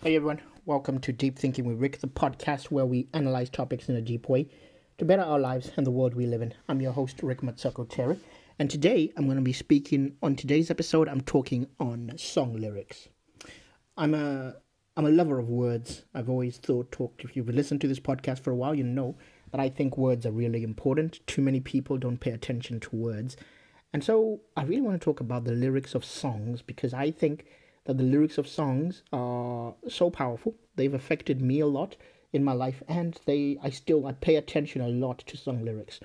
Hey everyone, welcome to Deep Thinking with Rick, the podcast where we analyze topics in a deep way to better our lives and the world we live in. I'm your host, Rick Matsako Terry, and today I'm going to be speaking on today's episode. I'm talking on song lyrics. I'm a I'm a lover of words. I've always thought, talked. If you've listened to this podcast for a while, you know that I think words are really important. Too many people don't pay attention to words, and so I really want to talk about the lyrics of songs because I think that the lyrics of songs are so powerful. They've affected me a lot in my life, and they I still I pay attention a lot to song lyrics.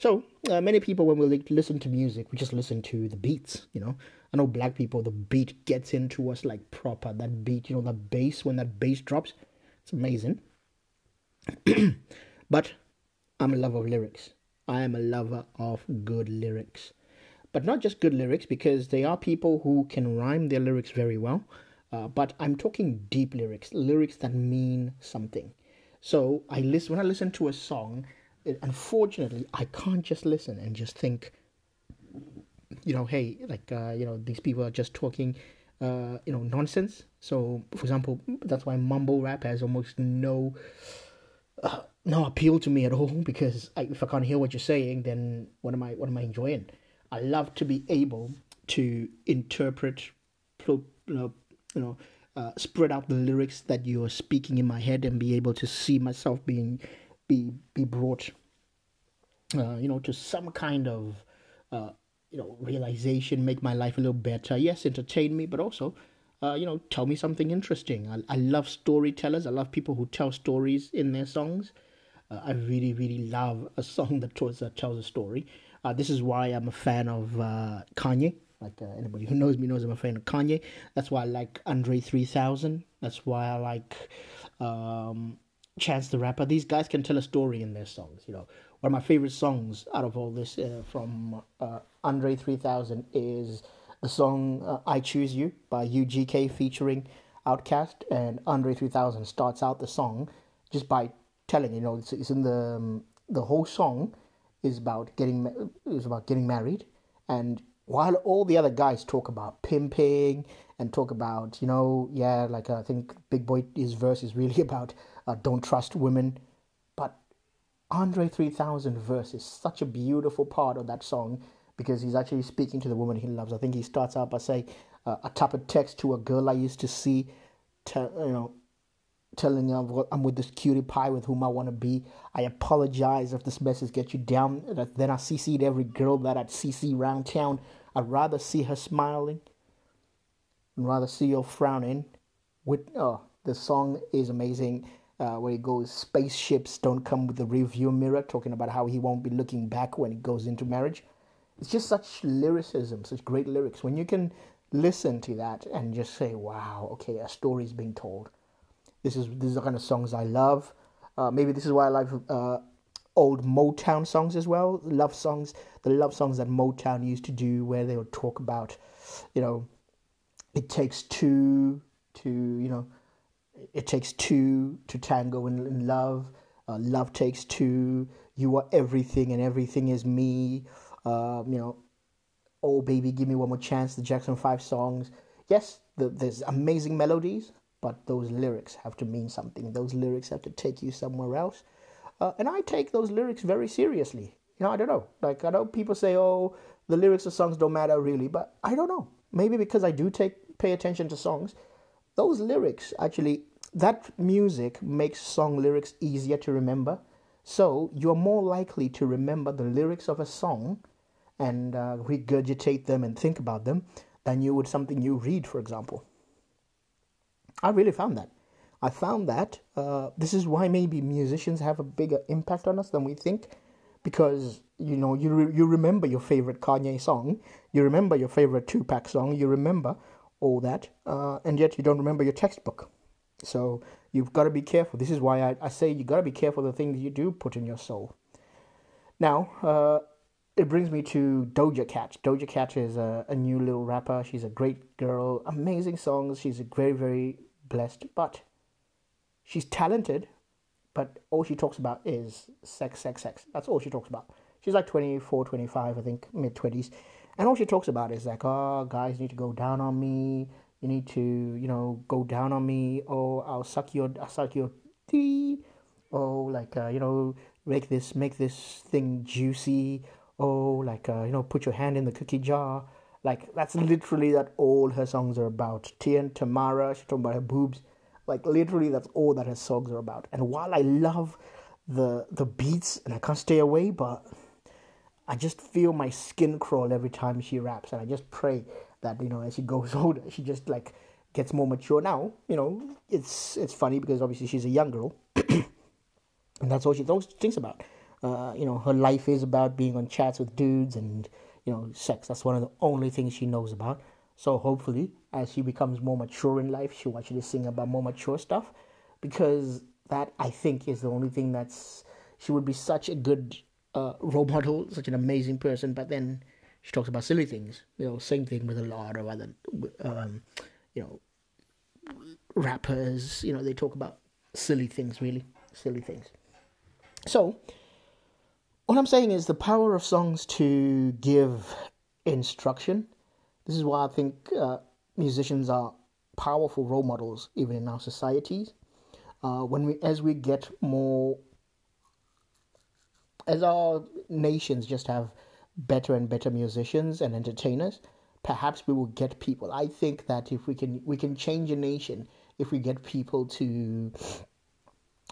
So uh, many people, when we listen to music, we just listen to the beats. You know, I know black people, the beat gets into us like proper. That beat, you know, the bass when that bass drops, it's amazing. but I'm a lover of lyrics. I am a lover of good lyrics but not just good lyrics because they are people who can rhyme their lyrics very well. Uh, but I'm talking deep lyrics, lyrics that mean something. So I listen when I listen to a song. It, unfortunately, I can't just listen and just think, you know, hey, like uh, you know, these people are just talking, uh, you know, nonsense. So, for example, that's why mumble rap has almost no. Uh, no appeal to me at all because I, if I can't hear what you're saying, then what am I what am I enjoying? I love to be able to interpret, you know, you know uh, spread out the lyrics that you're speaking in my head and be able to see myself being be be brought, uh, you know, to some kind of uh, you know realization, make my life a little better. Yes, entertain me, but also. Uh, you know, tell me something interesting. I, I love storytellers. I love people who tell stories in their songs. Uh, I really, really love a song that tells, that tells a story. Uh, this is why I'm a fan of uh, Kanye. Like uh, anybody who knows me knows I'm a fan of Kanye. That's why I like Andre 3000. That's why I like um, Chance the Rapper. These guys can tell a story in their songs. You know, one of my favorite songs out of all this uh, from uh, Andre 3000 is the song uh, "I Choose You" by UGK featuring OutKast. And Andre 3000 starts out the song just by telling you know it's, it's in the um, the whole song is about getting is about getting married, and while all the other guys talk about pimping and talk about you know yeah like I think Big Boi his verse is really about uh, don't trust women, but Andre three thousand verse is such a beautiful part of that song because he's actually speaking to the woman he loves. I think he starts out by saying, uh, "I type a text to a girl I used to see, to, you know, telling them I'm with this cutie pie with whom I want to be. I apologize if this message gets you down. Then I CC'd every girl that I'd CC round town. I'd rather see her smiling and rather see her frowning. With oh, the song is amazing. Uh, where he goes, spaceships don't come with a review mirror, talking about how he won't be looking back when he goes into marriage. It's just such lyricism, such great lyrics. When you can listen to that and just say, wow, okay, a story's being told this is this is the kind of songs I love. Uh, maybe this is why I like uh, old Motown songs as well. Love songs, the love songs that Motown used to do, where they would talk about, you know, it takes two to you know, it takes two to tango in, in love. Uh, love takes two. You are everything, and everything is me. Um, you know, oh baby, give me one more chance. The Jackson Five songs. Yes, the, there's amazing melodies but those lyrics have to mean something. Those lyrics have to take you somewhere else. Uh, and I take those lyrics very seriously. You know, I don't know. Like, I know people say, oh, the lyrics of songs don't matter really, but I don't know. Maybe because I do take pay attention to songs, those lyrics actually, that music makes song lyrics easier to remember. So you're more likely to remember the lyrics of a song and uh, regurgitate them and think about them than you would something you read, for example. I really found that. I found that uh, this is why maybe musicians have a bigger impact on us than we think, because you know you re- you remember your favorite Kanye song, you remember your favorite Tupac song, you remember all that, uh, and yet you don't remember your textbook. So you've got to be careful. This is why I, I say you've got to be careful the things you do put in your soul. Now, uh, it brings me to Doja Cat. Doja Cat is a, a new little rapper. She's a great girl, amazing songs. She's a very, very blessed, but she's talented, but all she talks about is sex, sex, sex. That's all she talks about. She's like 24, 25, I think, mid 20s. And all she talks about is like, oh, guys need to go down on me. You need to, you know, go down on me. Oh, I'll suck your, I'll suck your tea. Oh, like, uh, you know, make this, make this thing juicy. Oh, like, uh, you know, put your hand in the cookie jar. Like, that's literally that all her songs are about. Tia Tamera, she's talking about her boobs. Like, literally, that's all that her songs are about. And while I love the the beats and I can't stay away, but I just feel my skin crawl every time she raps, and I just pray that you know as she goes older, she just like gets more mature. Now, you know, it's it's funny because obviously she's a young girl, and that's all she thinks about. Uh, you know, her life is about being on chats with dudes and you know sex. That's one of the only things she knows about. So hopefully, as she becomes more mature in life, she'll actually sing about more mature stuff, because that I think is the only thing that's she would be such a good uh, role model, such an amazing person. But then she talks about silly things. You know, same thing with a lot of other, um, you know, rappers. You know, they talk about silly things, really silly things. So, what I'm saying is the power of songs to give instruction. This is why I think uh, musicians are powerful role models, even in our societies. Uh, when we, as we get more as our nations just have better and better musicians and entertainers, perhaps we will get people. I think that if we can we can change a nation if we get people to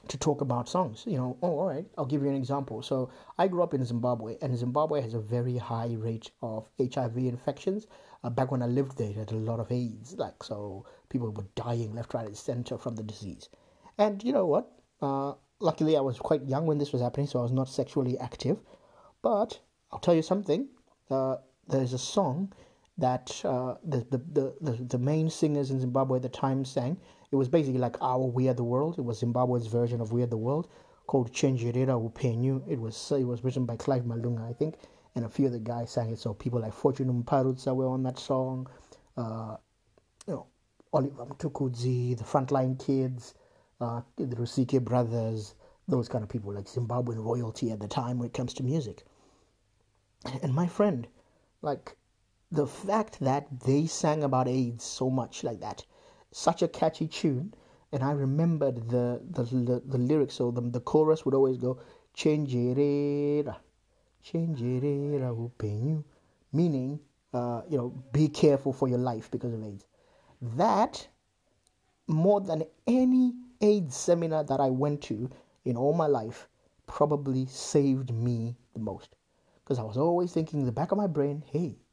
to talk about songs. You know, oh, all right, I'll give you an example. So I grew up in Zimbabwe, and Zimbabwe has a very high rate of HIV infections. Uh, back when I lived there, it had a lot of AIDS, like so people were dying left, right, and center from the disease. And you know what? Uh, luckily, I was quite young when this was happening, so I was not sexually active. But I'll tell you something. Uh, there's a song that uh, the, the, the, the main singers in Zimbabwe at the time sang. It was basically like our We Are the World. It was Zimbabwe's version of We Are the World called Chenjerera Upenyu. It was it was written by Clive Malunga, I think, and a few of the guys sang it. So people like Fortune Muparutsa were on that song. Uh, you know, Oliver Mtukudzi, the Frontline Kids, uh, the Rusike brothers, those kind of people, like Zimbabwean royalty at the time when it comes to music. And my friend, like the fact that they sang about AIDS so much like that, such a catchy tune, and I remembered the the the, the lyrics. So the the chorus would always go "Chenjerera, Chenjerera upenyu," meaning uh, you know be careful for your life because of AIDS. That more than any AIDS seminar that I went to in all my life probably saved me the most. Because I was always thinking in the back of my brain, hey, you.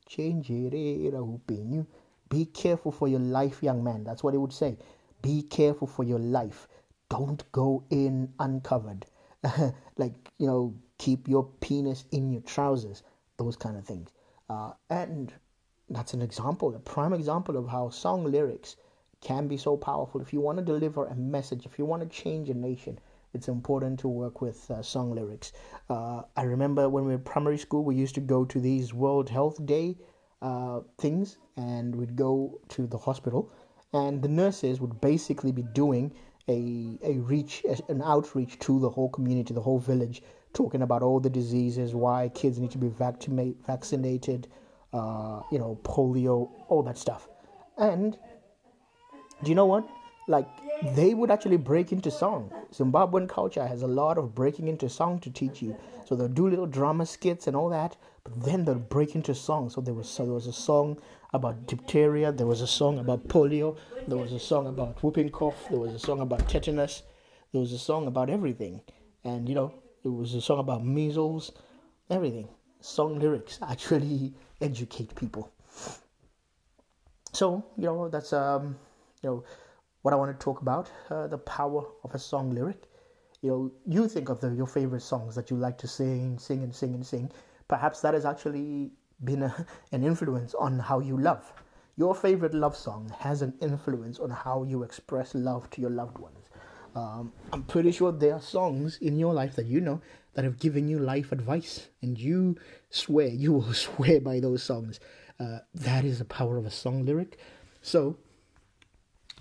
Be careful for your life, young man. That's what it would say. Be careful for your life. Don't go in uncovered. like, you know, keep your penis in your trousers. Those kind of things. Uh, and that's an example, a prime example of how song lyrics can be so powerful. If you want to deliver a message, if you want to change a nation, it's important to work with uh, song lyrics. Uh, I remember when we were in primary school, we used to go to these World Health Day uh, things, and we'd go to the hospital, and the nurses would basically be doing a a reach, an outreach to the whole community, the whole village, talking about all the diseases, why kids need to be vaccinated, vaccinated, uh, you know, polio, all that stuff, and do you know what? Like they would actually break into song. Zimbabwean culture has a lot of breaking into song to teach you. So they'll do little drama skits and all that, but then they'll break into song. So there was so there was a song about diphtheria, there was a song about polio, there was a song about whooping cough, there was a song about tetanus, there was a song about everything. And you know, it was a song about measles, everything. Song lyrics actually educate people. So, you know, that's um you know what I want to talk about uh, the power of a song lyric. You know, you think of the, your favorite songs that you like to sing, sing and sing and sing. Perhaps that has actually been a, an influence on how you love. Your favorite love song has an influence on how you express love to your loved ones. Um, I'm pretty sure there are songs in your life that you know that have given you life advice, and you swear, you will swear by those songs. Uh, that is the power of a song lyric. So,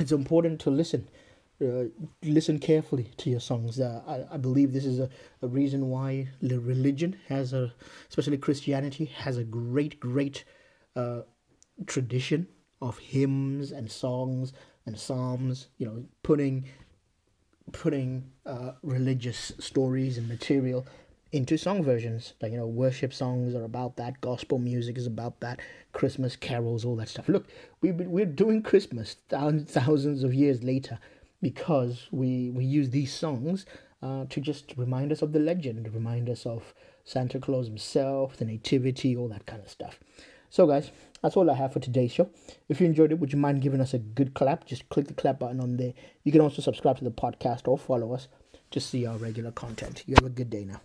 it's important to listen. Uh, listen carefully to your songs. Uh, I, I believe this is a, a reason why religion has a, especially Christianity, has a great, great uh, tradition of hymns and songs and psalms. You know, putting putting uh, religious stories and material into song versions. Like, you know, worship songs are about that, gospel music is about that, Christmas carols, all that stuff. Look, we, we're doing Christmas thousands of years later because we, we use these songs uh, to just remind us of the legend, remind us of Santa Claus himself, the nativity, all that kind of stuff. So, guys, that's all I have for today's show. If you enjoyed it, would you mind giving us a good clap? Just click the clap button on there. You can also subscribe to the podcast or follow us to see our regular content. You have a good day now.